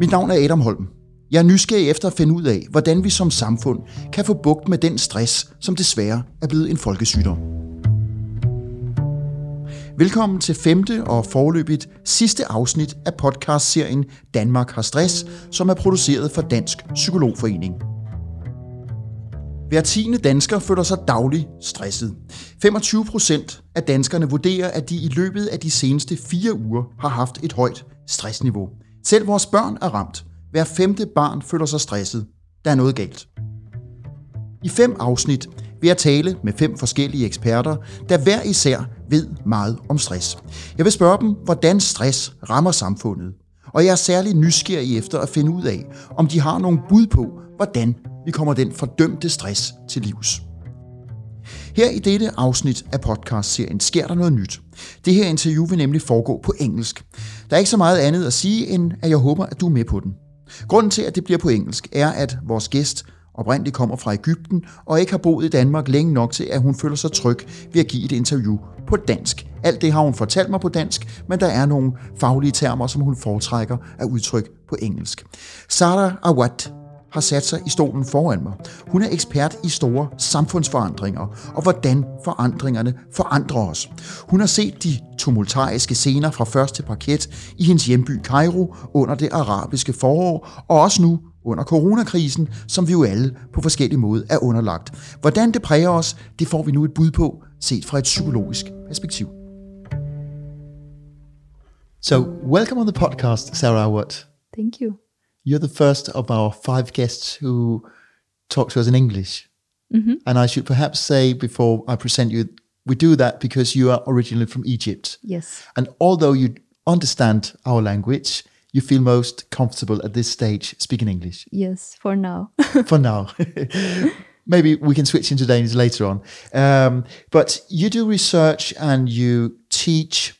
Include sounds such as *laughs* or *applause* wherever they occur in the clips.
Mit navn er Adam Holm. Jeg er nysgerrig efter at finde ud af, hvordan vi som samfund kan få bugt med den stress, som desværre er blevet en folkesygdom. Velkommen til femte og forløbigt sidste afsnit af podcastserien Danmark har stress, som er produceret for Dansk Psykologforening. Hver tiende dansker føler sig dagligt stresset. 25 procent af danskerne vurderer, at de i løbet af de seneste fire uger har haft et højt stressniveau. Selv vores børn er ramt. Hver femte barn føler sig stresset. Der er noget galt. I fem afsnit vil jeg tale med fem forskellige eksperter, der hver især ved meget om stress. Jeg vil spørge dem, hvordan stress rammer samfundet. Og jeg er særlig nysgerrig efter at finde ud af, om de har nogle bud på, hvordan vi kommer den fordømte stress til livs. Her i dette afsnit af podcastserien sker der noget nyt. Det her interview vil nemlig foregå på engelsk. Der er ikke så meget andet at sige, end at jeg håber, at du er med på den. Grunden til, at det bliver på engelsk, er, at vores gæst oprindeligt kommer fra Ægypten og ikke har boet i Danmark længe nok til, at hun føler sig tryg ved at give et interview på dansk. Alt det har hun fortalt mig på dansk, men der er nogle faglige termer, som hun foretrækker at udtrykke på engelsk. Sara Awad har sat sig i stolen foran mig. Hun er ekspert i store samfundsforandringer, og hvordan forandringerne forandrer os. Hun har set de tumultariske scener fra første parket i hendes hjemby Cairo under det arabiske forår, og også nu under coronakrisen, som vi jo alle på forskellige måder er underlagt. Hvordan det præger os, det får vi nu et bud på, set fra et psykologisk perspektiv. So, welcome on the podcast, Sarah Awad. Thank you. You're the first of our five guests who talk to us in English. Mm-hmm. And I should perhaps say before I present you, we do that because you are originally from Egypt. Yes. And although you understand our language, you feel most comfortable at this stage speaking English. Yes, for now. *laughs* for now. *laughs* Maybe we can switch into Danish later on. Um, but you do research and you teach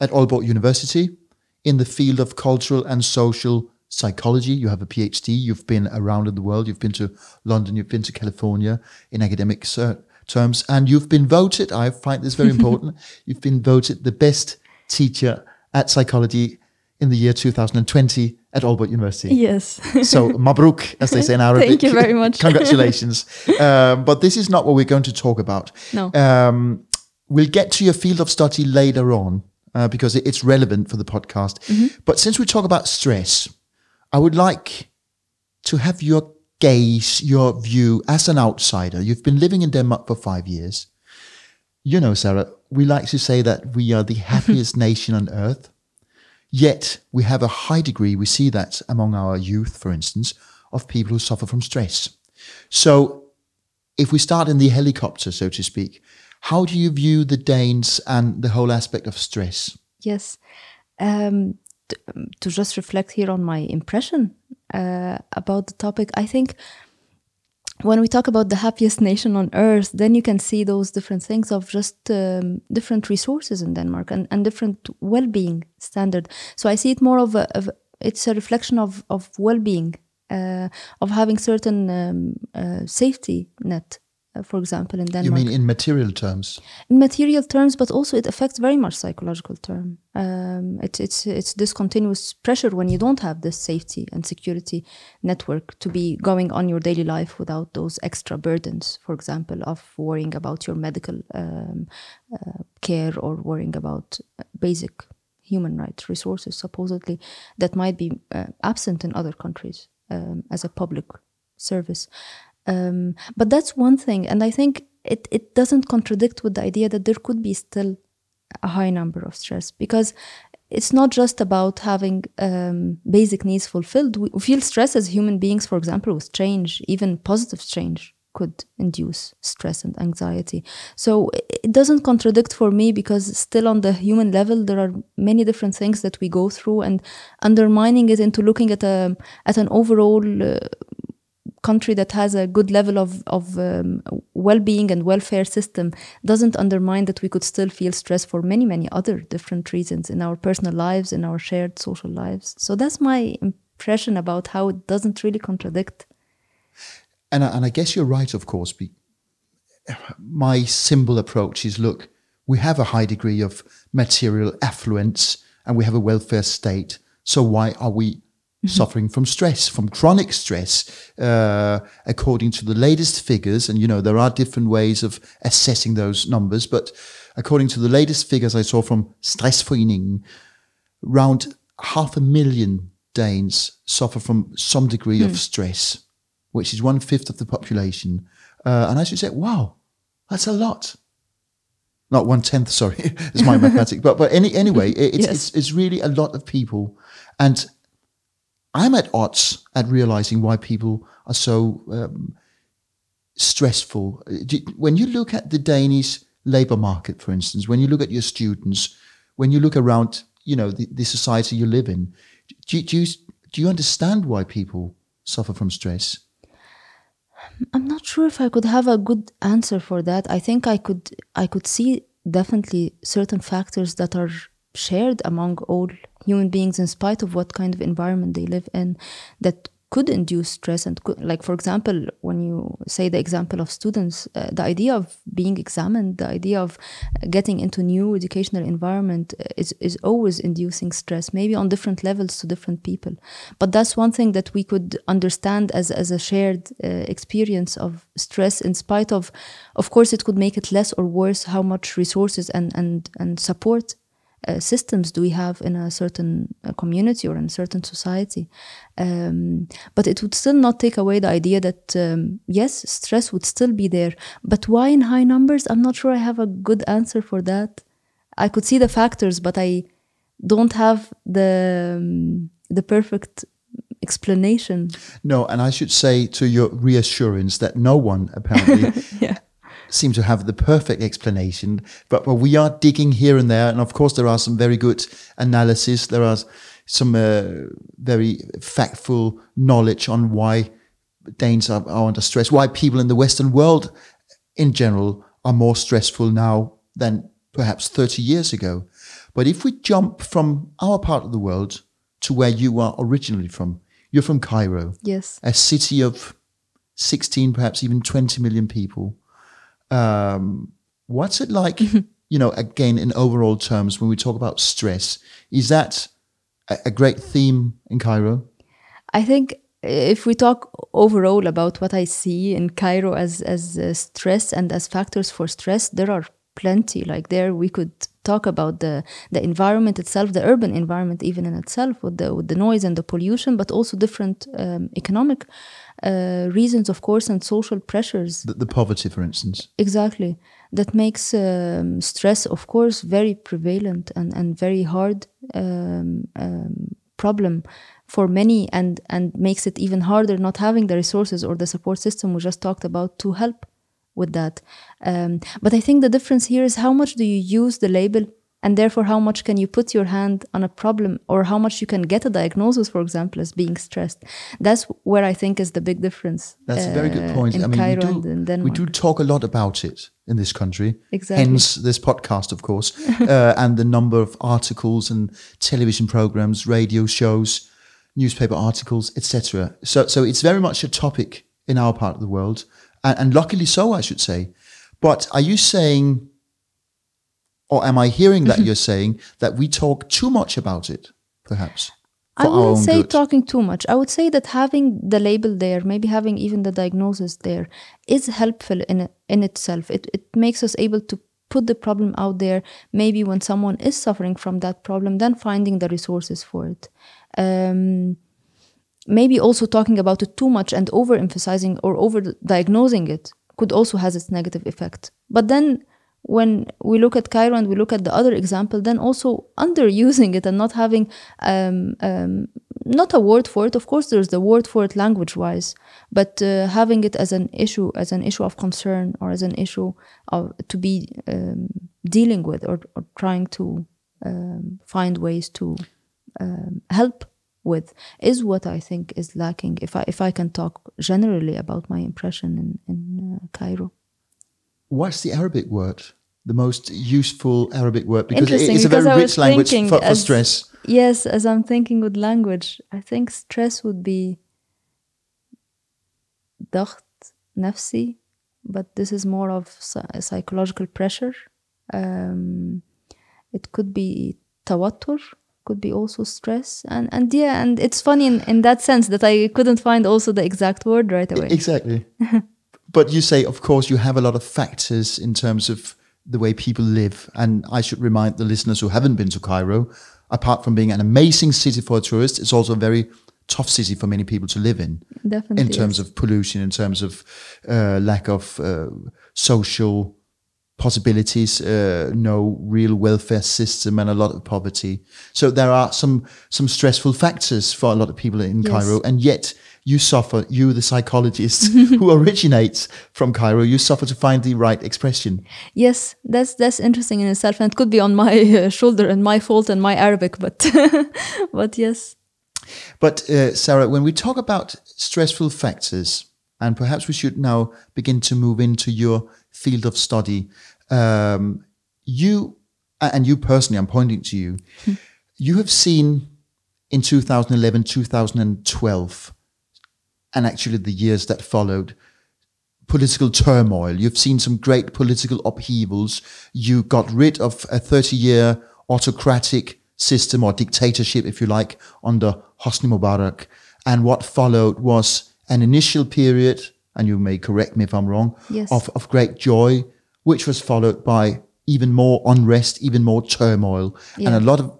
at Aalborg University in the field of cultural and social psychology. You have a PhD. You've been around in the world. You've been to London. You've been to California in academic terms, and you've been voted. I find this very *laughs* important. you've been voted the best teacher at psychology in the year 2020 at Aalborg University. Yes. *laughs* so mabruk, as they say in *laughs* Arabic. Thank you very much. Congratulations. um, but this is not what we're going to talk about. No. Um, we'll get to your field of study later on. Uh, because it's relevant for the podcast. Mm-hmm. But since we talk about stress, I would like to have your gaze, your view as an outsider. You've been living in Denmark for five years. You know, Sarah, we like to say that we are the *laughs* happiest nation on earth. Yet we have a high degree, we see that among our youth, for instance, of people who suffer from stress. So if we start in the helicopter, so to speak, how do you view the Danes and the whole aspect of stress? Yes. Um, to just reflect here on my impression uh, about the topic, I think when we talk about the happiest nation on earth, then you can see those different things of just um, different resources in Denmark and, and different well-being standard. So I see it more of a, of, it's a reflection of of well-being, uh, of having certain um, uh, safety net for example, in Denmark. You mean in material terms? In material terms, but also it affects very much psychological term. Um, it, it's it's this continuous pressure when you don't have this safety and security network to be going on your daily life without those extra burdens. For example, of worrying about your medical um, uh, care or worrying about basic human rights resources, supposedly that might be uh, absent in other countries um, as a public service. Um, but that's one thing, and I think it it doesn't contradict with the idea that there could be still a high number of stress because it's not just about having um, basic needs fulfilled. We feel stress as human beings, for example, with change, even positive change could induce stress and anxiety. So it doesn't contradict for me because still on the human level there are many different things that we go through and undermining it into looking at a at an overall uh, country that has a good level of, of um, well-being and welfare system doesn't undermine that we could still feel stress for many many other different reasons in our personal lives in our shared social lives. So that's my impression about how it doesn't really contradict. And I, and I guess you're right of course my simple approach is look we have a high degree of material affluence and we have a welfare state. So why are we suffering from stress, from chronic stress, uh, according to the latest figures. And, you know, there are different ways of assessing those numbers. But according to the latest figures I saw from Stressforeningen, around half a million Danes suffer from some degree of stress, which is one fifth of the population. Uh, and I should say, wow, that's a lot. Not one tenth, sorry, *laughs* is my mathematics. But but any anyway, it, it's, Yes. it's it's really a lot of people, and I'm at odds at realizing why people are so um, stressful. When you look at the Danish labor market, for instance, when you look at your students, when you look around, you know, the, the society you live in, do, you- do you do you understand why people suffer from stress? I'm not sure if I could have a good answer for that. I think I could I could see definitely certain factors that are shared among all human beings in spite of what kind of environment they live in that could induce stress and could, like for example when you say the example of students uh, the idea of being examined the idea of getting into new educational environment uh, is, is always inducing stress maybe on different levels to different people. But that's one thing that we could understand as, as a shared uh, experience of stress in spite of of course it could make it less or worse how much resources and and and support uh, systems do we have in a certain uh, community or in a certain society. Um, but it would still not take away the idea that um, yes stress would still be there. But why in high numbers? I'm not sure i have a good answer for that. I could see the factors but i don't have the um, the perfect explanation. No, and I should say to your reassurance that no one apparently *laughs* yeah seems to have the perfect explanation, but, but we are digging here and there, and of course there are some very good analysis. There are some uh, very factful knowledge on why Danes are, are under stress, why people in the Western world in general are more stressful now than perhaps 30 years ago. But if we jump from our part of the world to where you are originally from, you're from Cairo yes a city of 16, perhaps even 20 million people. Um, what's it like, *laughs* you know, again, in overall terms, when we talk about stress? Is that a, a great theme in Cairo? I think if we talk overall about what I see in Cairo as as uh, stress and as factors for stress, there are plenty. Like there, we could talk about the the environment itself, the urban environment, even in itself, with the with the noise and the pollution, but also different um, economic uh, reasons, of course, and social pressures. The, the poverty, for instance. Exactly. That makes um, stress, of course, very prevalent and, and very hard um, um, problem for many and, and makes it even harder not having the resources or the support system we just talked about to help with that. Um, but I think the difference here is how much do you use the label and therefore how much can you put your hand on a problem or how much you can get a diagnosis, for example, as being stressed. That's where I think is the big difference. That's a very good uh, point. In I mean, Cairo we and do, we do talk a lot about it in this country. Exactly. Hence this podcast, of course, *laughs* uh, and the number of articles and television programs, radio shows, newspaper articles, etc. So, so it's very much a topic in our part of the world, and, and luckily so, I should say. But are you saying, or am I hearing that *laughs* you're saying that we talk too much about it, perhaps? I wouldn't say good? talking too much. I would say that having the label there, maybe having even the diagnosis there, is helpful in in itself. It it makes us able to put the problem out there. Maybe when someone is suffering from that problem, then finding the resources for it. Um, maybe also talking about it too much and overemphasizing or over diagnosing it could also has its negative effect. But then when we look at Cairo and we look at the other example, then also underusing it and not having um, um, not a word for it. Of course, there's the word for it language wise, but uh, having it as an issue, as an issue of concern or as an issue of to be um, dealing with or, or trying to um, find ways to um, help with is what I think is lacking. If I if I can talk generally about my impression in in uh, Cairo What's the Arabic word? The most useful Arabic word because it- Interesting, it's a because very I rich was language thinking for, for as- stress. Yes, as I'm thinking with language, I think stress would be ضغط نفسي, but this is more of psy- psychological pressure. Um, it could be توتر, could be also stress and and yeah and it's funny in, in that sense that i couldn't find also the exact word right away Exactly. *laughs* but you say, of course, you have a lot of factors in terms of the way people live. And I should remind the listeners who haven't been to Cairo, apart from being an amazing city for a tourist, it's also a very tough city for many people to live in. Definitely, In terms yes. of pollution, in terms of uh, lack of uh, social possibilities, uh, no real welfare system, and a lot of poverty. So there are some some stressful factors for a lot of people in Yes. Cairo, and yet you suffer. You, the psychologist *laughs* who originates from Cairo, you suffer to find the right expression. yes that's that's interesting in itself and it could be on my uh, shoulder and my fault and my arabic but *laughs* but yes But uh, Sarah, when we talk about stressful factors, and perhaps we should now begin to move into your field of study, um, you and you personally, I'm pointing to you. you have seen in 2011, 2012, and actually the years that followed, political turmoil. You've seen some great political upheavals. You got rid of a 30 year autocratic system or dictatorship, if you like, under Hosni Mubarak. And what followed was an initial period, and you may correct me if I'm wrong, Yes. of, of great joy, which was followed by even more unrest, even more turmoil. And a lot of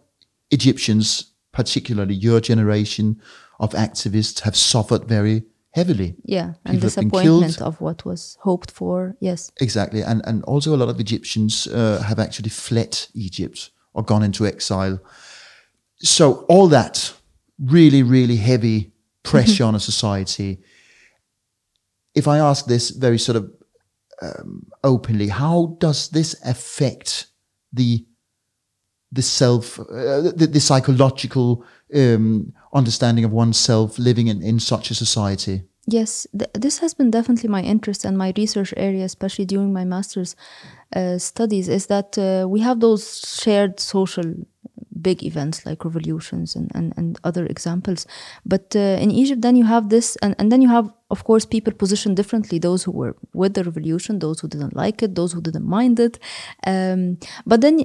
Egyptians, particularly your generation of activists, have suffered very heavily. yeah and People have disappointment of what was hoped for yes Exactly, and and also a lot of Egyptians uh, have actually fled Egypt or gone into exile. So all that really, really heavy *laughs* pressure on a society. If I ask this very sort of um, openly, how does this affect the the self, uh, the, the psychological um, understanding of oneself living in, in such a society? Yes, th- this has been definitely my interest and my research area, especially during my master's uh, studies, is that uh, we have those shared social big events like revolutions and, and, and other examples. But uh, in Egypt, then you have this, and, and then you have, of course, people positioned differently those who were with the revolution, those who didn't like it, those who didn't mind it. Um, but then,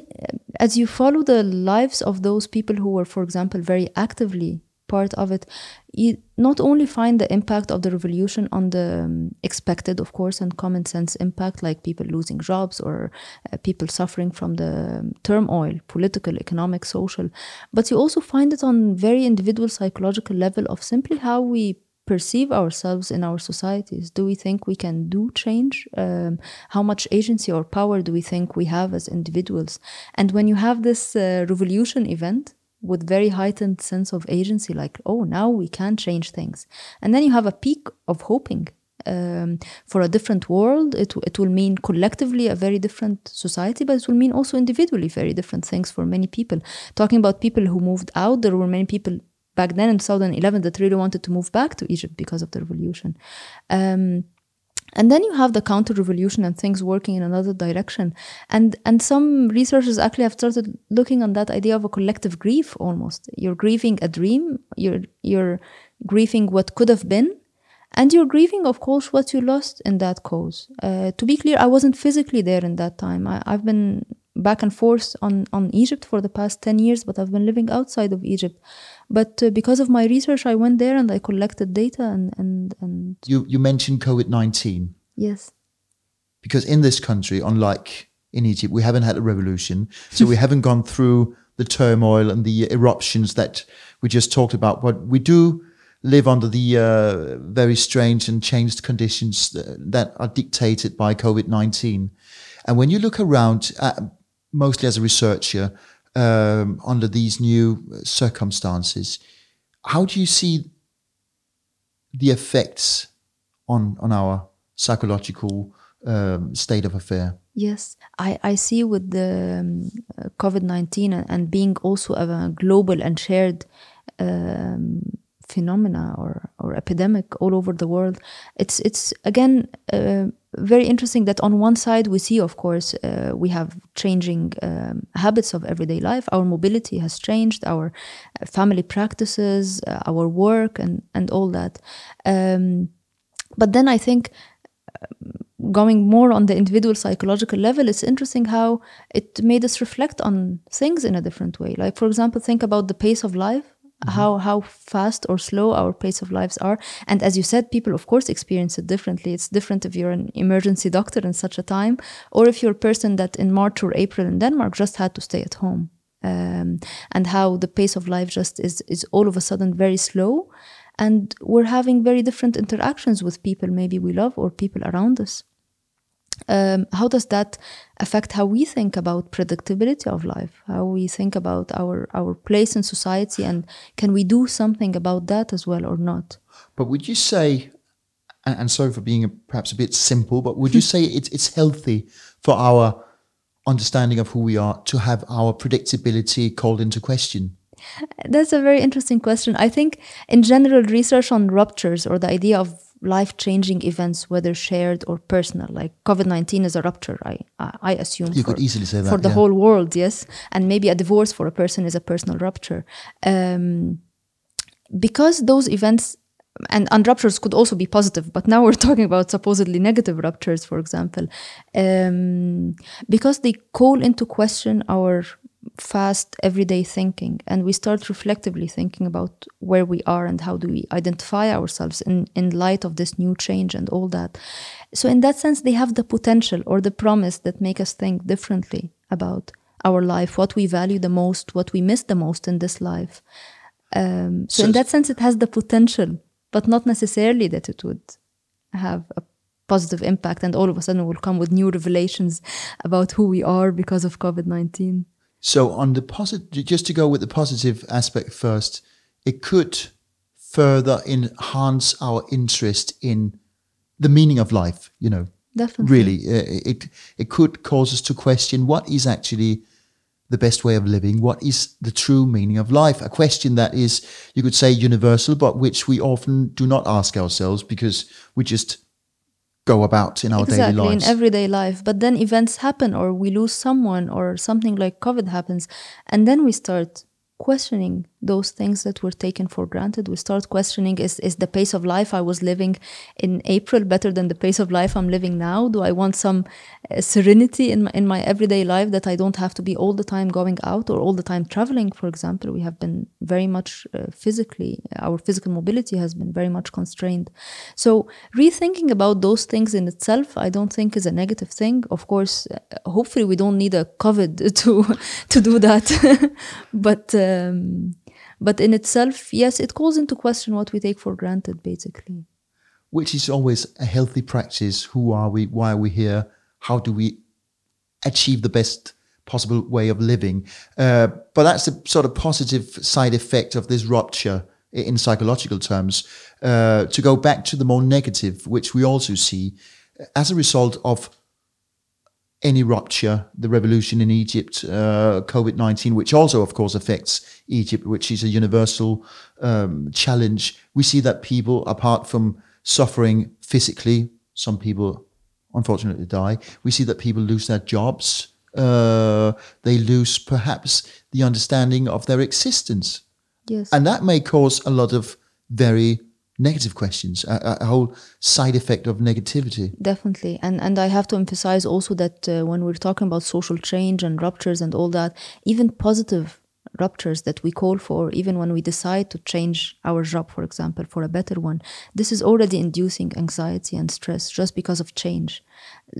as you follow the lives of those people who were, for example, very actively part of it, you not only find the impact of the revolution on the um, expected, of course, and common sense impact, like people losing jobs or uh, people suffering from the um, turmoil, political, economic, social, but you also find it on very individual psychological level of simply how we perceive ourselves in our societies. Do we think we can do change? Um, how much agency or power do we think we have as individuals? And when you have this uh, revolution event with very heightened sense of agency like oh now we can change things. And then you have a peak of hoping um, for a different world. It, it will mean collectively a very different society but it will mean also individually very different things for many people. Talking about people who moved out there were many people back then in 2011 that really wanted to move back to egypt because of the revolution. Um, and then you have the counter revolution and things working in another direction. And and some researchers actually have started looking on that idea of a collective grief almost. You're grieving a dream you're you're grieving what could have been and you're grieving of course what you lost in that cause. Uh, to be clear i wasn't physically there in that time. I, i've been back and forth on, on egypt for the past 10 years but i've been living outside of egypt but uh, because of my research i went there and i collected data and and, and You you mentioned COVID nineteen. yes because in this country, unlike in Egypt, we haven't had a revolution, so we haven't gone through the turmoil and the eruptions that we just talked about. But we do live under the uh, very strange and changed conditions that, that are dictated by COVID nineteen. And when you look around, uh, mostly as a researcher, um, under these new circumstances, how do you see the effects on on our psychological um, state of affair. Yes, I, I see with the um, COVID 19 and, and being also a global and shared um, phenomena or, or epidemic all over the world, it's, it's again uh, very interesting that on one side we see, of course, uh, we have changing um, habits of everyday life. Our mobility has changed, our uh, family practices, uh, our work, and, and all that. Um, but then I think going more on the individual psychological level, it's interesting how it made us reflect on things in a different way. Like, for example, think about the pace of life. How how fast or slow our pace of lives are, and as you said, people of course experience it differently. It's different if you're an emergency doctor in such a time, or if you're a person that in March or April in Denmark just had to stay at home, um, and how the pace of life just is is all of a sudden very slow, and we're having very different interactions with people maybe we love or people around us um, how does that affect how we think about predictability of life how we think about our our place in society and can we do something about that as well or not But would you say, and and sorry for being a, perhaps a bit simple, but would you *laughs* say it's it's healthy for our understanding of who we are to have our predictability called into question? That's a very interesting question. I think, in general, research on ruptures or the idea of life changing events, whether shared or personal, like COVID 19 is a rupture, I, I assume. You for, could easily say that, For the yeah. whole world, yes. And maybe a divorce for a person is a personal rupture. Um, because those events and, and ruptures could also be positive, but now we're *laughs* talking about supposedly negative ruptures, for example, um, because they call into question our fast everyday thinking and we start reflectively thinking about where we are and how do we identify ourselves in, in light of this new change and all that so in that sense they have the potential or the promise that make us think differently about our life what we value the most what we miss the most in this life um, so, So- in that sense, it has the potential, but not necessarily that it would have a positive impact. And all of a sudden, we'll come with new revelations about who we are because of COVID nineteen. So on the positive, just to go with the positive aspect first, it could further enhance our interest in the meaning of life. You know, Definitely, really, uh, it it could cause us to question what is actually the best way of living, what is the true meaning of life. A question that is, you could say, universal, but which we often do not ask ourselves because we just go about in our daily lives. exactly in everyday life. But then events happen, or we lose someone, or something like COVID happens, and then we start questioning those things that were taken for granted. We start questioning: Is is the pace of life I was living in April better than the pace of life I'm living now? Do I want some uh, serenity in my in my everyday life that I don't have to be all the time going out or all the time traveling? For example, we have been very much uh, physically our physical mobility has been very much constrained. So rethinking about those things in itself, I don't think is a negative thing. Of course, uh, hopefully we don't need a COVID *laughs* to to do that, *laughs* but. Um, but in itself, yes, it calls into question what we take for granted, basically. which is always a healthy practice. Who are we? Why are we here? How do we achieve the best possible way of living? Uh, but that's the sort of positive side effect of this rupture in psychological terms. Uh, to go back to the more negative, which we also see as a result of any rupture, the revolution in Egypt, uh, COVID 19, which also, of course, affects Egypt, which is a universal um, challenge. We see that people, apart from suffering physically, some people unfortunately die, we see that people lose their jobs. Uh, they lose perhaps the understanding of their existence. Yes. And that may cause a lot of very negative questions, a, a whole side effect of negativity. Definitely, and and I have to emphasize also that uh, when we're talking about social change and ruptures and all that, even positive ruptures that we call for, even when we decide to change our job, for example, for a better one, this is already inducing anxiety and stress just because of change.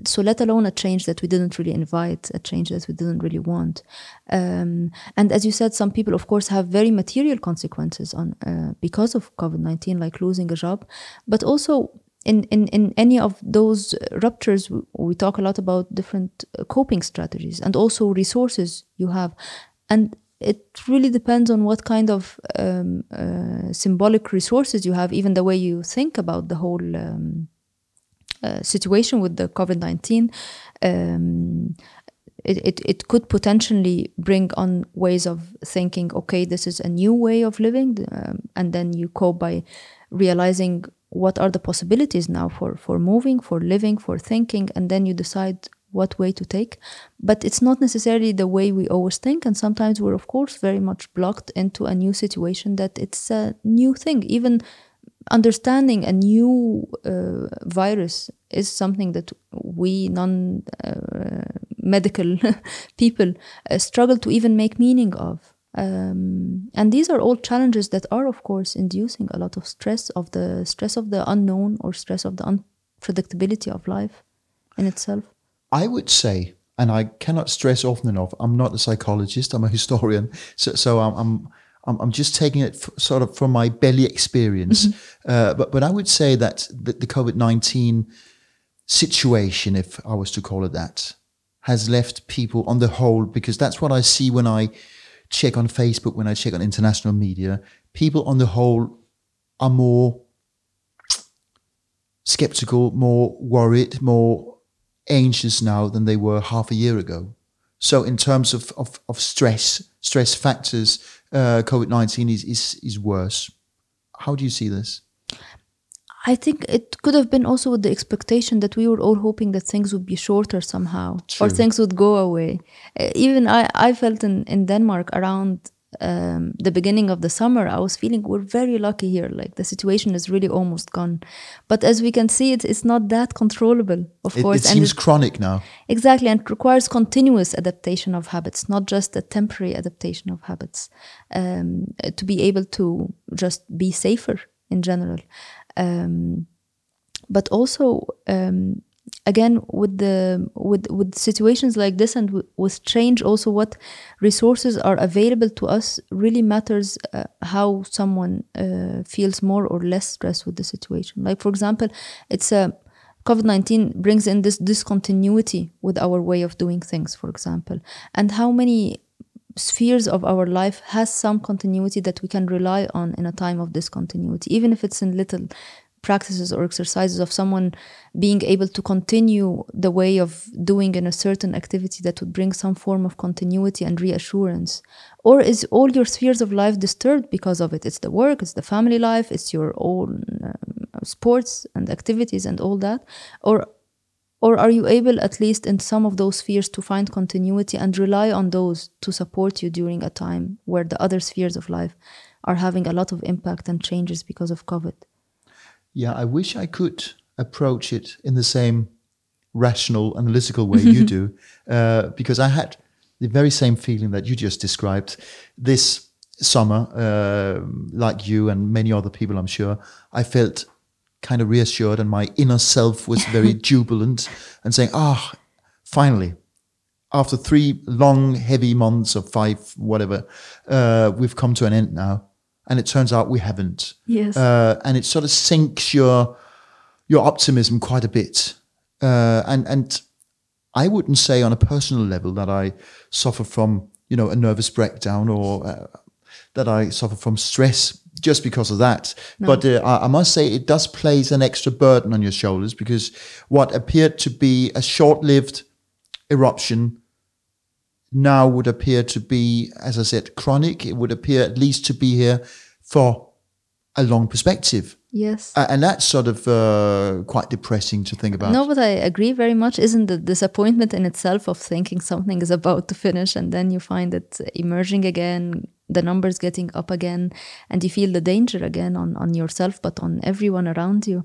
So let alone a change that we didn't really invite, a change that we didn't really want. Um, and as you said, some people, of course, have very material consequences on uh, because of COVID nineteen, like losing a job, but also in, in, in any of those ruptures, we talk a lot about different uh, coping strategies and also resources you have. And it really depends on what kind of um, uh, symbolic resources you have, even the way you think about the whole um, uh, situation with the COVID 19. Um, it, it, it could potentially bring on ways of thinking, okay, this is a new way of living. Um, and then you cope by realizing what are the possibilities now for, for moving, for living, for thinking, and then you decide what way to take. But it's not necessarily the way we always think. And sometimes we're, of course, very much blocked into a new situation that it's a new thing. Even understanding a new uh, virus is something that we non uh, medical *laughs* people uh, struggle to even make meaning of. Um, and these are all challenges that are, of course, inducing a lot of stress of the stress of the unknown or stress of the unpredictability of life in itself. I would say, and I cannot stress often enough, I'm not a psychologist, I'm a historian. So, so I'm, I'm I'm, just taking it f- sort of from my belly experience. Mm-hmm. Uh, but but I would say that the, the COVID nineteen situation, if I was to call it that, has left people on the whole because that's what I see when I check on Facebook, when I check on international media. People on the whole are more skeptical, more worried, more anxious now than they were half a year ago. So in terms of, of, of stress, stress factors, uh, COVID nineteen is, is is worse. How do you see this? I think it could have been also with the expectation that we were all hoping that things would be shorter somehow, True. or things would go away. Uh, even I, I felt in, in Denmark around um, the beginning of the summer, I was feeling we're very lucky here. Like the situation is really almost gone. But as we can see, it, it's not that controllable, of it, course. It seems it, chronic now. Exactly. And it requires continuous adaptation of habits, not just a temporary adaptation of habits, um, to be able to just be safer in general. Um, but also, um, again with the with with situations like this and with change also what resources are available to us really matters uh, how someone uh, feels more or less stressed with the situation. Like for example it's a covid-19 brings in this discontinuity with our way of doing things for example. And how many spheres of our life has some continuity that we can rely on in a time of discontinuity even if it's in little practices or exercises of someone being able to continue the way of doing in a certain activity that would bring some form of continuity and reassurance? Or is all your spheres of life disturbed because of it? It's the work, it's the family life, it's your own um, sports and activities and all that? Or or are you able, at least in some of those spheres, to find continuity and rely on those to support you during a time where the other spheres of life are having a lot of impact and changes because of COVID? Yeah, I wish I could approach it in the same rational, analytical way you *laughs* do, uh, because I had the very same feeling that you just described this summer, uh, like you and many other people, I'm sure. I felt kind of reassured, and my inner self was very *laughs* jubilant and saying, "Ah, oh, finally." After three long, heavy months of five, whatever, uh, we've come to an end now and it turns out we haven't. Yes. Uh, and it sort of sinks your your optimism quite a bit. Uh, and and I wouldn't say on a personal level that I suffer from you know a nervous breakdown or uh, that I suffer from stress just because of that. No. But uh, I, I must say it does place an extra burden on your shoulders because what appeared to be a short-lived eruption now would appear to be, as I said, chronic. It would appear at least to be here for a long perspective. Yes. Uh, and that's sort of uh, quite depressing to think about. No, but I agree very much. Isn't the disappointment in itself of thinking something is about to finish and then you find it emerging again, the numbers getting up again, and you feel the danger again on, on yourself, but on everyone around you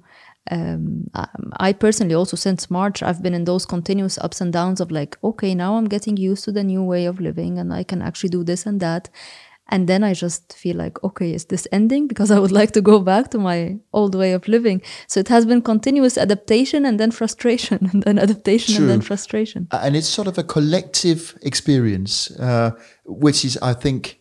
um, I personally also since March I've been in those continuous ups and downs of like okay now I'm getting used to the new way of living and I can actually do this and that. And then I just feel like okay is this ending? Because *laughs* I would like to go back to my old way of living. So it has been continuous adaptation and then frustration *laughs* and then adaptation True. and then frustration. And it's sort of a collective experience uh, which is I think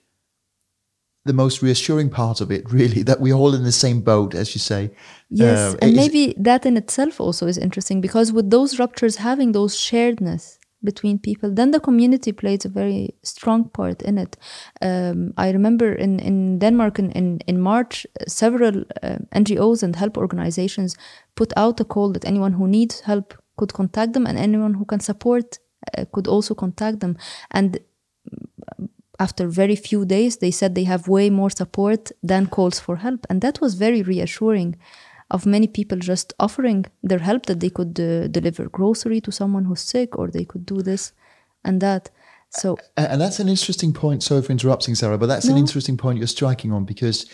the most reassuring part of it, really, that we're all in the same boat, as you say. Yes, uh, and maybe that in itself also is interesting because with those ruptures having those sharedness between people, then the community plays a very strong part in it. Um, I remember in, in Denmark in, in, in March, several uh, NGOs and help organizations put out a call that anyone who needs help could contact them and anyone who can support uh, could also contact them. And after very few days, they said they have way more support than calls for help. And that was very reassuring of many people just offering their help that they could uh, deliver grocery to someone who's sick or they could do this and that. So, and that's an interesting point. Sorry for interrupting, Sarah, but that's no. an interesting point you're striking on because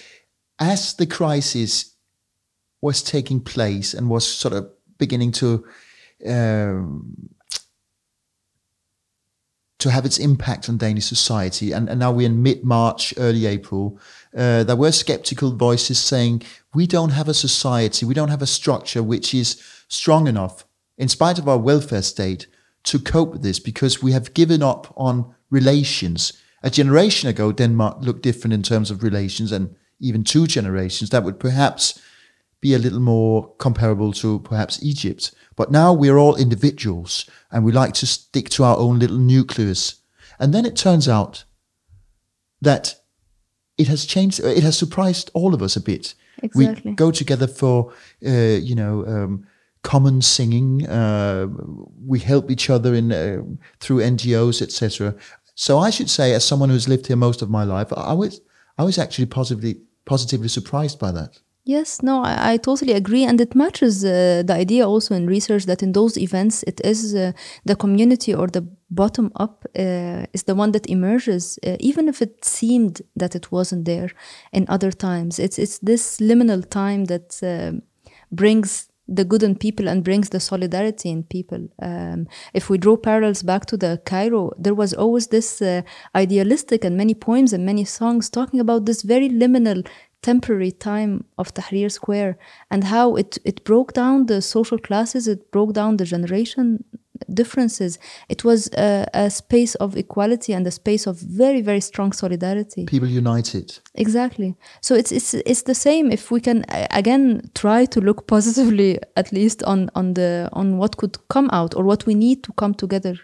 as the crisis was taking place and was sort of beginning to um, to have its impact on Danish society. And, and now we're in mid March, early April. Uh, there were skeptical voices saying we don't have a society, we don't have a structure which is strong enough, in spite of our welfare state, to cope with this because we have given up on relations. A generation ago, Denmark looked different in terms of relations, and even two generations, that would perhaps be a little more comparable to perhaps Egypt. But now we're all individuals and we like to stick to our own little nucleus. And then it turns out that it has changed, it has surprised all of us a bit. Exactly. We go together for, uh, you know, um, common singing. Uh, we help each other in uh, through NGOs, etc. So I should say, as someone who's lived here most of my life, I was I was actually positively positively surprised by that. Yes, no, I, I totally agree. And it matches uh, the idea also in research that in those events, it is uh, the community or the bottom up uh, is the one that emerges, uh, even if it seemed that it wasn't there in other times. It's, it's this liminal time that uh, brings the good in people and brings the solidarity in people. Um, if we draw parallels back to the Cairo, there was always this uh, idealistic and many poems and many songs talking about this very liminal temporary time of Tahrir Square and how it, it broke down the social classes, it broke down the generation differences. It was a, a, space of equality and a space of very, very strong solidarity. People united. Exactly. So it's it's it's the same. If we can again try to look *laughs* positively, at least on on the on what could come out or what we need to come together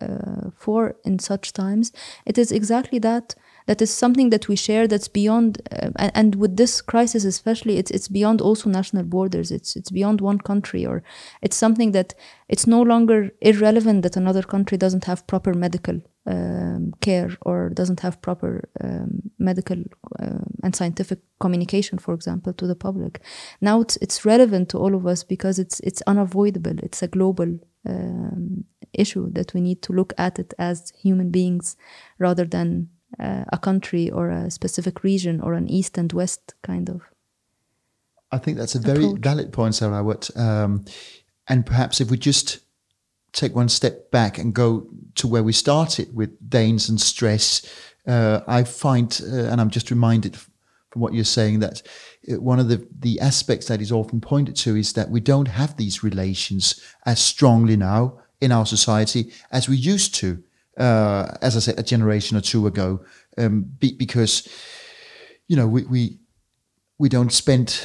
uh, for in such times, it is exactly that that is something that we share that's beyond uh, and, with this crisis especially it's it's beyond also national borders. It's it's beyond one country or it's something that it's no longer irrelevant that another country doesn't have proper medical um, care or doesn't have proper um, medical uh, and scientific communication for example to the public. Now it's it's relevant to all of us because it's it's unavoidable. It's a global um, issue that we need to look at it as human beings rather than uh, a country or a specific region or an east and west kind of. I think that's a very approach. valid point, Sarah. What, um, and perhaps if we just take one step back and go to where we started with Danes and stress, uh, I find, uh, and I'm just reminded from what you're saying that uh, one of the, the aspects that is often pointed to is that we don't have these relations as strongly now in our society as we used to uh, as I said, a generation or two ago, um, be, because you know we, we we don't spend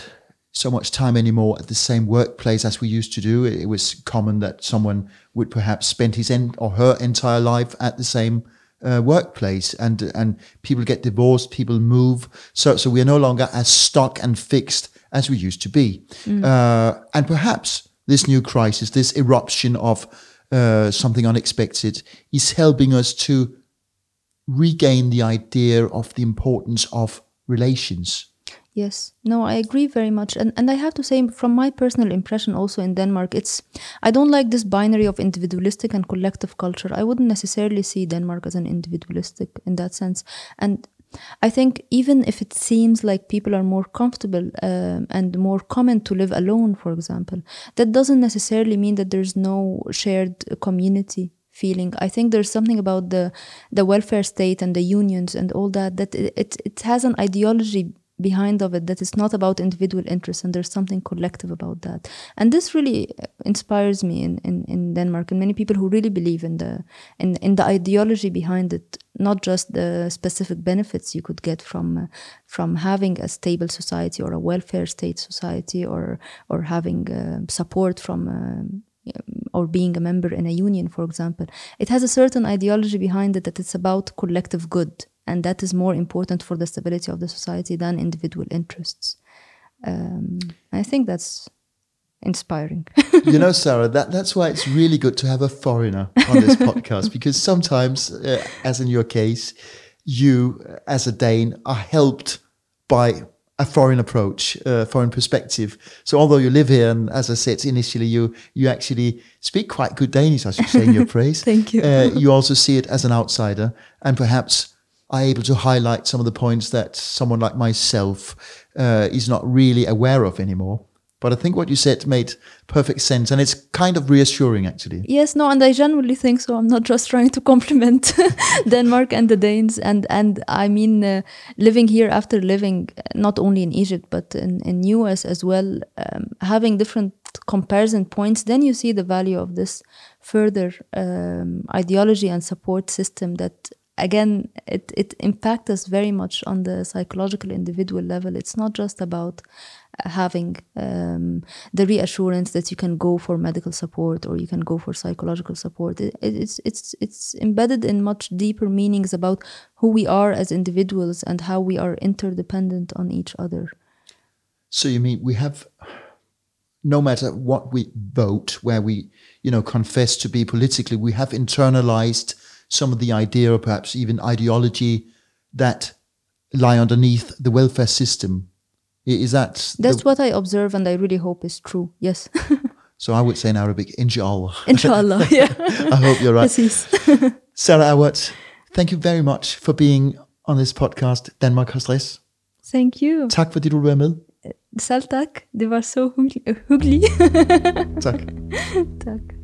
so much time anymore at the same workplace as we used to do. It, was common that someone would perhaps spend his en- or her entire life at the same uh, workplace, and and people get divorced, people move, so so we are no longer as stuck and fixed as we used to be, mm. uh, and perhaps this new crisis, this eruption of uh, something unexpected, is helping us to regain the idea of the importance of relations. Yes, no, I agree very much, and and I have to say, from my personal impression, also in Denmark, it's I don't like this binary of individualistic and collective culture. I wouldn't necessarily see Denmark as an individualistic in that sense, and I think even if it seems like people are more comfortable um, and more common to live alone, for example, that doesn't necessarily mean that there's no shared community feeling. I think there's something about the the welfare state and the unions and all that that it it, it has an ideology behind of it that is not about individual interests and there's something collective about that. And this really inspires me in, in, in denmark and many people who really believe in the in, in the ideology behind it not just the specific benefits you could get from uh, from having a stable society or a welfare state society or or having uh, support from uh, or being a member in a union, for example, it has a certain ideology behind it that it's about collective good and that is more important for the stability of the society than individual interests. Um, I think that's inspiring. *laughs* you know, Sarah, that, that's why it's really good to have a foreigner on this *laughs* podcast because sometimes, uh, as in your case, you as a Dane are helped by a foreign approach, a foreign perspective. So although you live here, and as I said initially, you you actually speak quite good Danish, I should say, in your *laughs* praise. Thank you. Uh, you also see it as an outsider, and perhaps are able to highlight some of the points that someone like myself uh, is not really aware of anymore. But I think what you said made perfect sense, and it's kind of reassuring, actually. Yes, no, and I genuinely think so. I'm not just trying to compliment *laughs* Denmark and the Danes, and and I mean, uh, living here after living uh, not only in Egypt but in in US as well, um, having different comparison points, then you see the value of this further um, ideology and support system that again it, it impacts us very much on the psychological individual level. It's not just about uh, having um, the reassurance that you can go for medical support or you can go for psychological support. It, it's it's it's embedded in much deeper meanings about who we are as individuals and how we are interdependent on each other. So you mean we have no matter what we vote where we you know confess to be politically we have internalized some of the idea or perhaps even ideology that lie underneath the welfare system. Is that That's the, what I observe and I really hope is true. Yes. *laughs* so I would say in Arabic, inshallah. Inshallah, *laughs* yeah. I hope you're right. *laughs* Sarah Awad, thank you very much for being on this podcast, Danmark har stress. Thank you. Tak fordi du var med. Selv tak. Det var så hyggeligt. tak. tak.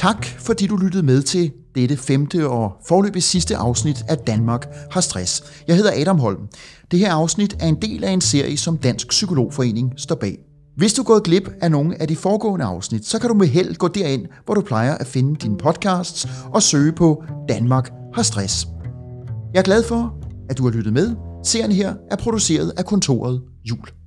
Tak fordi du lyttede med til dette femte og forløbig sidste afsnit af Danmark har stress. Jeg hedder Adam Holm. Det her afsnit er en del af en serie, som Dansk Psykologforening står bag. Hvis du er gået glip af nogle af de foregående afsnit, så kan du med held gå derind, hvor du plejer at finde dine podcasts og søge på Danmark har stress. Jeg er glad for, at du har lyttet med. Serien her er produceret af kontoret Jul.